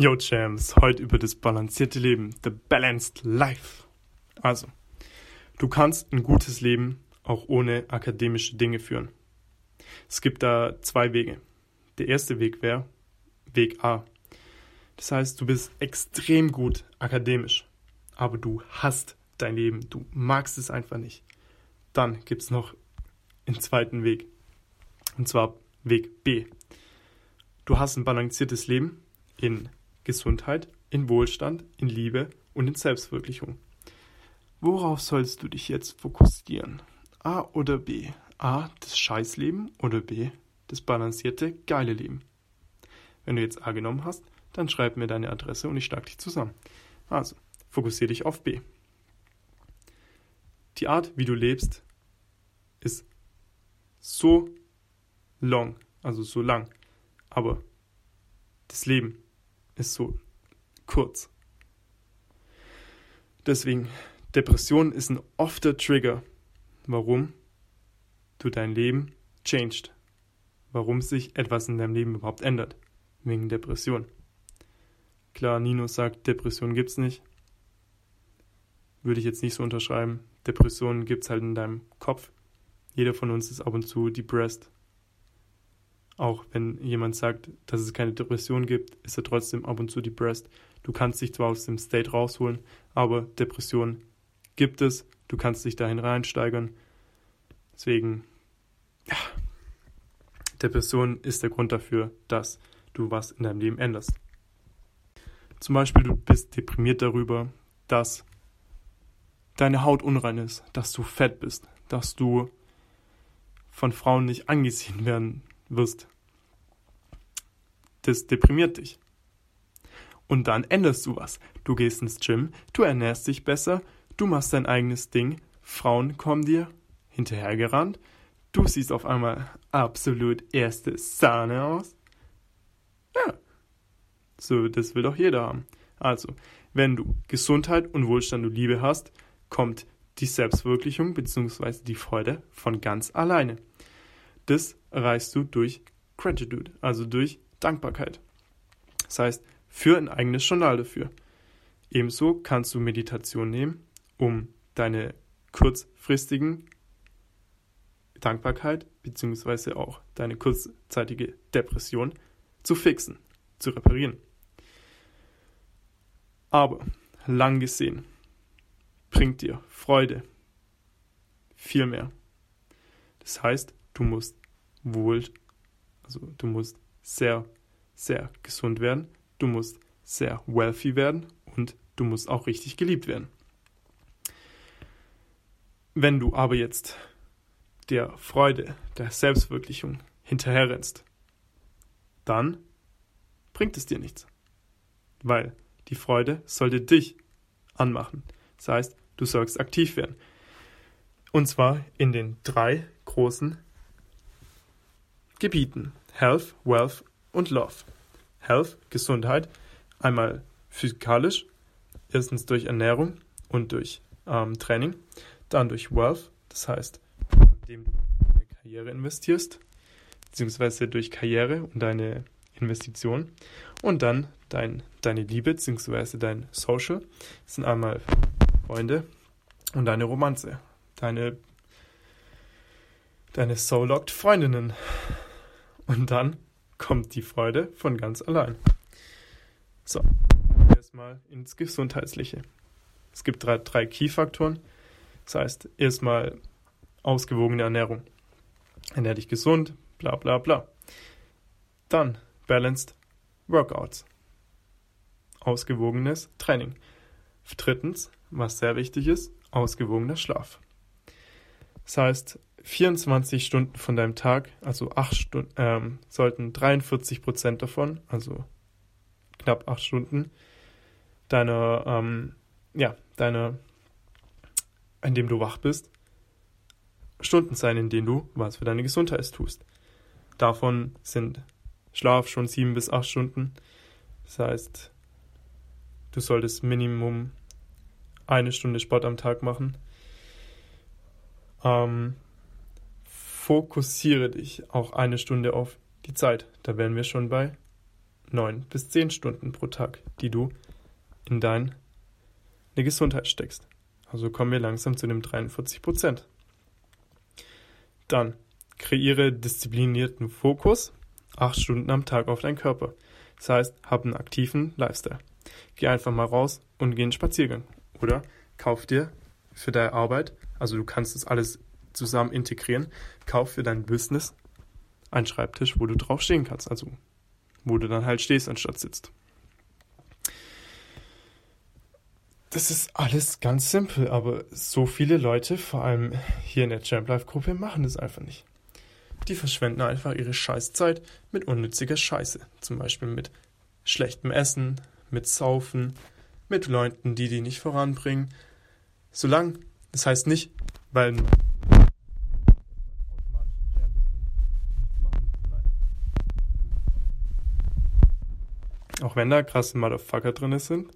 Yo Champs, heute über das balancierte Leben, the balanced life. Also, du kannst ein gutes Leben auch ohne akademische Dinge führen. Es gibt da zwei Wege. Der erste Weg wäre Weg A. Das heißt, du bist extrem gut akademisch, aber du hast dein Leben, du magst es einfach nicht. Dann gibt es noch einen zweiten Weg. Und zwar Weg B. Du hast ein balanciertes Leben in Gesundheit, in Wohlstand, in Liebe und in Selbstverwirklichung. Worauf sollst du dich jetzt fokussieren? A oder B? A, das Scheißleben oder B, das balancierte, geile Leben? Wenn du jetzt A genommen hast, dann schreib mir deine Adresse und ich schlag dich zusammen. Also, fokussiere dich auf B. Die Art, wie du lebst, ist so long, also so lang, aber das Leben ist so kurz. Deswegen, Depression ist ein ofter Trigger, warum du dein Leben changed, warum sich etwas in deinem Leben überhaupt ändert, wegen Depression. Klar, Nino sagt, Depression gibt's nicht. Würde ich jetzt nicht so unterschreiben. Depressionen gibt's halt in deinem Kopf. Jeder von uns ist ab und zu depressed. Auch wenn jemand sagt, dass es keine Depression gibt, ist er trotzdem ab und zu depressed. Du kannst dich zwar aus dem State rausholen, aber Depression gibt es. Du kannst dich dahin reinsteigern. Deswegen, ja, Depression ist der Grund dafür, dass du was in deinem Leben änderst. Zum Beispiel, du bist deprimiert darüber, dass deine Haut unrein ist, dass du fett bist, dass du von Frauen nicht angesehen werden wirst. Das deprimiert dich. Und dann änderst du was. Du gehst ins Gym, du ernährst dich besser, du machst dein eigenes Ding, Frauen kommen dir hinterhergerannt, du siehst auf einmal absolut erste Sahne aus. Ja. So, das will doch jeder haben. Also, wenn du Gesundheit und Wohlstand und Liebe hast, kommt die Selbstverwirklichung bzw. die Freude von ganz alleine. Das erreichst du durch Gratitude, also durch Dankbarkeit. Das heißt, für ein eigenes Journal dafür. Ebenso kannst du Meditation nehmen, um deine kurzfristigen Dankbarkeit bzw. auch deine kurzzeitige Depression zu fixen, zu reparieren. Aber lang gesehen bringt dir Freude viel mehr. Das heißt, du musst wohl, also du musst sehr, sehr gesund werden, du musst sehr wealthy werden und du musst auch richtig geliebt werden. Wenn du aber jetzt der Freude, der Selbstverwirklichung hinterherrennst, dann bringt es dir nichts. Weil die Freude sollte dich anmachen. Das heißt, du sollst aktiv werden. Und zwar in den drei großen Gebieten. Health, Wealth und Love. Health, Gesundheit, einmal physikalisch, erstens durch Ernährung und durch ähm, Training, dann durch Wealth, das heißt, indem du in deine Karriere investierst, beziehungsweise durch Karriere und deine Investition und dann dein, deine Liebe, beziehungsweise dein Social, das sind einmal Freunde und deine Romanze, deine, deine Soul-Locked Freundinnen. Und dann kommt die Freude von ganz allein. So, erstmal ins Gesundheitliche. Es gibt drei, drei Key-Faktoren. Das heißt, erstmal ausgewogene Ernährung. Ernähr dich gesund, bla bla bla. Dann Balanced Workouts. Ausgewogenes Training. Drittens, was sehr wichtig ist, ausgewogener Schlaf. Das heißt, 24 Stunden von deinem Tag, also 8 Stunden, ähm, sollten 43 Prozent davon, also knapp 8 Stunden, deiner, ähm, ja, deiner, in dem du wach bist, Stunden sein, in denen du was für deine Gesundheit tust. Davon sind Schlaf schon 7 bis 8 Stunden. Das heißt, du solltest Minimum eine Stunde Sport am Tag machen. Ähm, fokussiere dich auch eine Stunde auf die Zeit. Da wären wir schon bei neun bis zehn Stunden pro Tag, die du in deine Gesundheit steckst. Also kommen wir langsam zu dem 43 Prozent. Dann kreiere disziplinierten Fokus acht Stunden am Tag auf deinen Körper. Das heißt, hab einen aktiven Lifestyle. Geh einfach mal raus und geh einen Spaziergang. Oder kauf dir für deine Arbeit, also du kannst das alles zusammen integrieren, kauf für dein Business einen Schreibtisch, wo du drauf stehen kannst. Also wo du dann halt stehst anstatt sitzt. Das ist alles ganz simpel, aber so viele Leute, vor allem hier in der Champ Life Gruppe, machen das einfach nicht. Die verschwenden einfach ihre Scheißzeit mit unnütziger Scheiße. Zum Beispiel mit schlechtem Essen, mit Saufen, mit Leuten, die die nicht voranbringen. Solange, das heißt nicht, weil Auch wenn da krasse Motherfucker drin sind.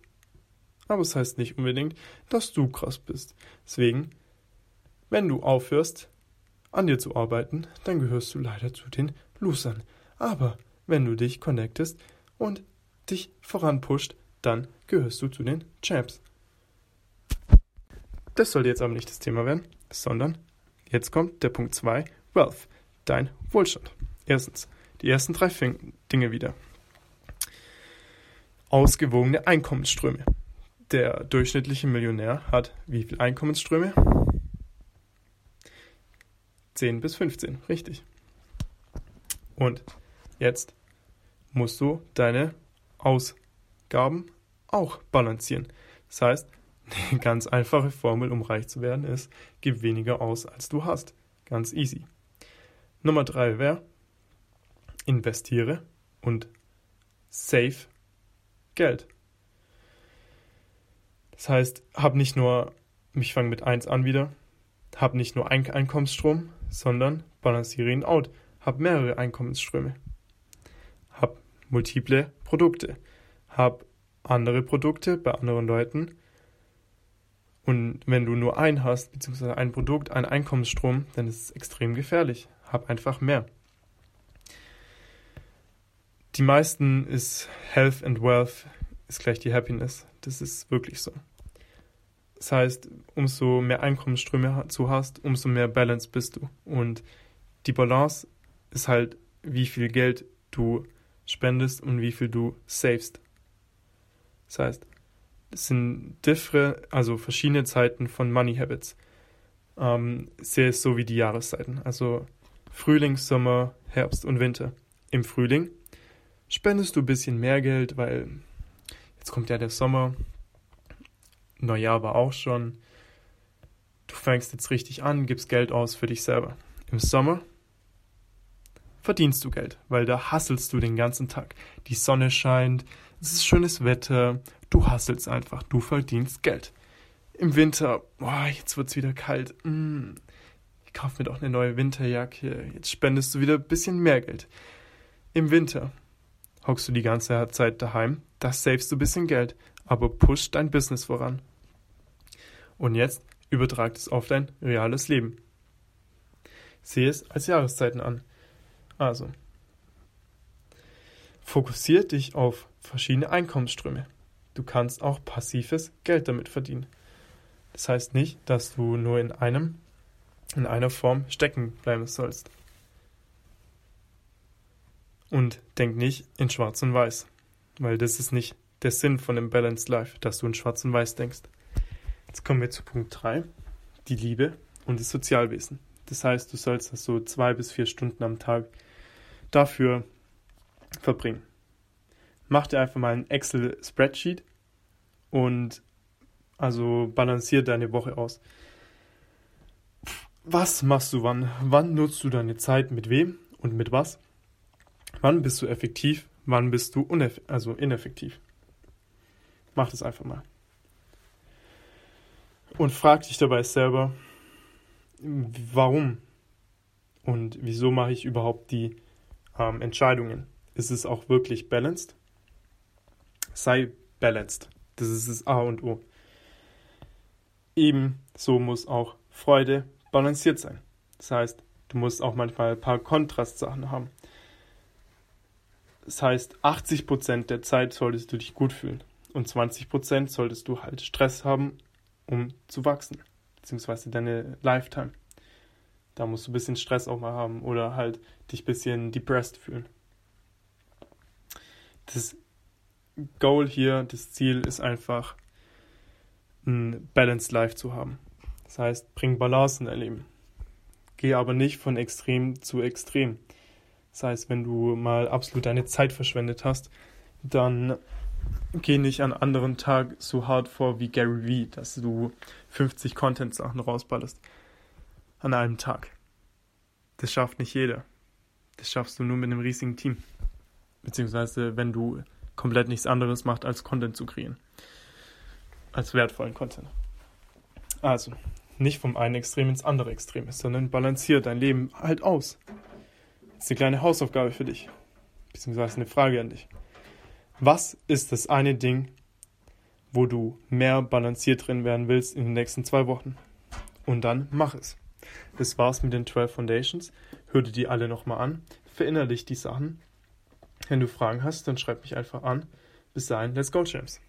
Aber es heißt nicht unbedingt, dass du krass bist. Deswegen, wenn du aufhörst, an dir zu arbeiten, dann gehörst du leider zu den Losern. Aber wenn du dich connectest und dich voranpusht, dann gehörst du zu den Champs. Das sollte jetzt aber nicht das Thema werden, sondern jetzt kommt der Punkt 2, Wealth, dein Wohlstand. Erstens, die ersten drei Dinge wieder ausgewogene Einkommensströme. Der durchschnittliche Millionär hat wie viele Einkommensströme? 10 bis 15, richtig. Und jetzt musst du deine Ausgaben auch balancieren. Das heißt, eine ganz einfache Formel, um reich zu werden, ist, gib weniger aus, als du hast. Ganz easy. Nummer drei wäre, investiere und save Geld. Das heißt, hab nicht nur, ich fange mit 1 an wieder, hab nicht nur einen Einkommensstrom, sondern balanciere ihn out. Hab mehrere Einkommensströme. Hab multiple Produkte. Hab andere Produkte bei anderen Leuten. Und wenn du nur einen hast, beziehungsweise ein Produkt, einen Einkommensstrom, dann ist es extrem gefährlich. Hab einfach mehr die meisten ist Health and Wealth ist gleich die Happiness. Das ist wirklich so. Das heißt, umso mehr Einkommensströme du hast, umso mehr Balance bist du. Und die Balance ist halt, wie viel Geld du spendest und wie viel du savest. Das heißt, es sind differe, also verschiedene Zeiten von Money Habits. Ähm, sehr so wie die Jahreszeiten. Also Frühling, Sommer, Herbst und Winter. Im Frühling spendest du ein bisschen mehr Geld, weil jetzt kommt ja der Sommer, Neujahr war auch schon. Du fängst jetzt richtig an, gibst Geld aus für dich selber. Im Sommer verdienst du Geld, weil da hasselst du den ganzen Tag. Die Sonne scheint, es ist schönes Wetter, du hasselst einfach, du verdienst Geld. Im Winter, boah, jetzt wird's wieder kalt. Mm, ich kauf mir doch eine neue Winterjacke. Jetzt spendest du wieder ein bisschen mehr Geld. Im Winter hockst du die ganze Zeit daheim, das savest du ein bisschen Geld, aber push dein Business voran. Und jetzt übertrag es auf dein reales Leben. Sehe es als Jahreszeiten an. Also, fokussiere dich auf verschiedene Einkommensströme. Du kannst auch passives Geld damit verdienen. Das heißt nicht, dass du nur in einem, in einer Form stecken bleiben sollst. Und denk nicht in Schwarz und Weiß, weil das ist nicht der Sinn von einem Balanced Life, dass du in Schwarz und Weiß denkst. Jetzt kommen wir zu Punkt 3, die Liebe und das Sozialwesen. Das heißt, du sollst so zwei bis vier Stunden am Tag dafür verbringen. Mach dir einfach mal ein Excel-Spreadsheet und also balancier deine Woche aus. Was machst du wann? Wann nutzt du deine Zeit mit wem und mit was? Wann bist du effektiv? Wann bist du also ineffektiv? Mach das einfach mal. Und frag dich dabei selber, warum und wieso mache ich überhaupt die ähm, Entscheidungen? Ist es auch wirklich balanced? Sei balanced. Das ist das A und O. Ebenso muss auch Freude balanciert sein. Das heißt, du musst auch manchmal ein paar Kontrastsachen haben. Das heißt, 80% der Zeit solltest du dich gut fühlen und 20% solltest du halt Stress haben, um zu wachsen, beziehungsweise deine Lifetime. Da musst du ein bisschen Stress auch mal haben oder halt dich ein bisschen depressed fühlen. Das Goal hier, das Ziel ist einfach, ein Balanced Life zu haben. Das heißt, bring Balance in dein Leben. Geh aber nicht von extrem zu extrem. Das heißt, wenn du mal absolut deine Zeit verschwendet hast, dann geh nicht an anderen Tag so hart vor wie Gary Vee, dass du 50 Content-Sachen rausballerst an einem Tag. Das schafft nicht jeder. Das schaffst du nur mit einem riesigen Team. Beziehungsweise, wenn du komplett nichts anderes machst, als Content zu kreieren. Als wertvollen Content. Also, nicht vom einen Extrem ins andere Extrem, sondern balanciere dein Leben halt aus. Ist eine kleine Hausaufgabe für dich. Beziehungsweise eine Frage an dich. Was ist das eine Ding, wo du mehr balanciert drin werden willst in den nächsten zwei Wochen? Und dann mach es. Das war's mit den 12 Foundations. Hör dir die alle nochmal an. Verinnerlich die Sachen. Wenn du Fragen hast, dann schreib mich einfach an. Bis dahin, let's go, Champs.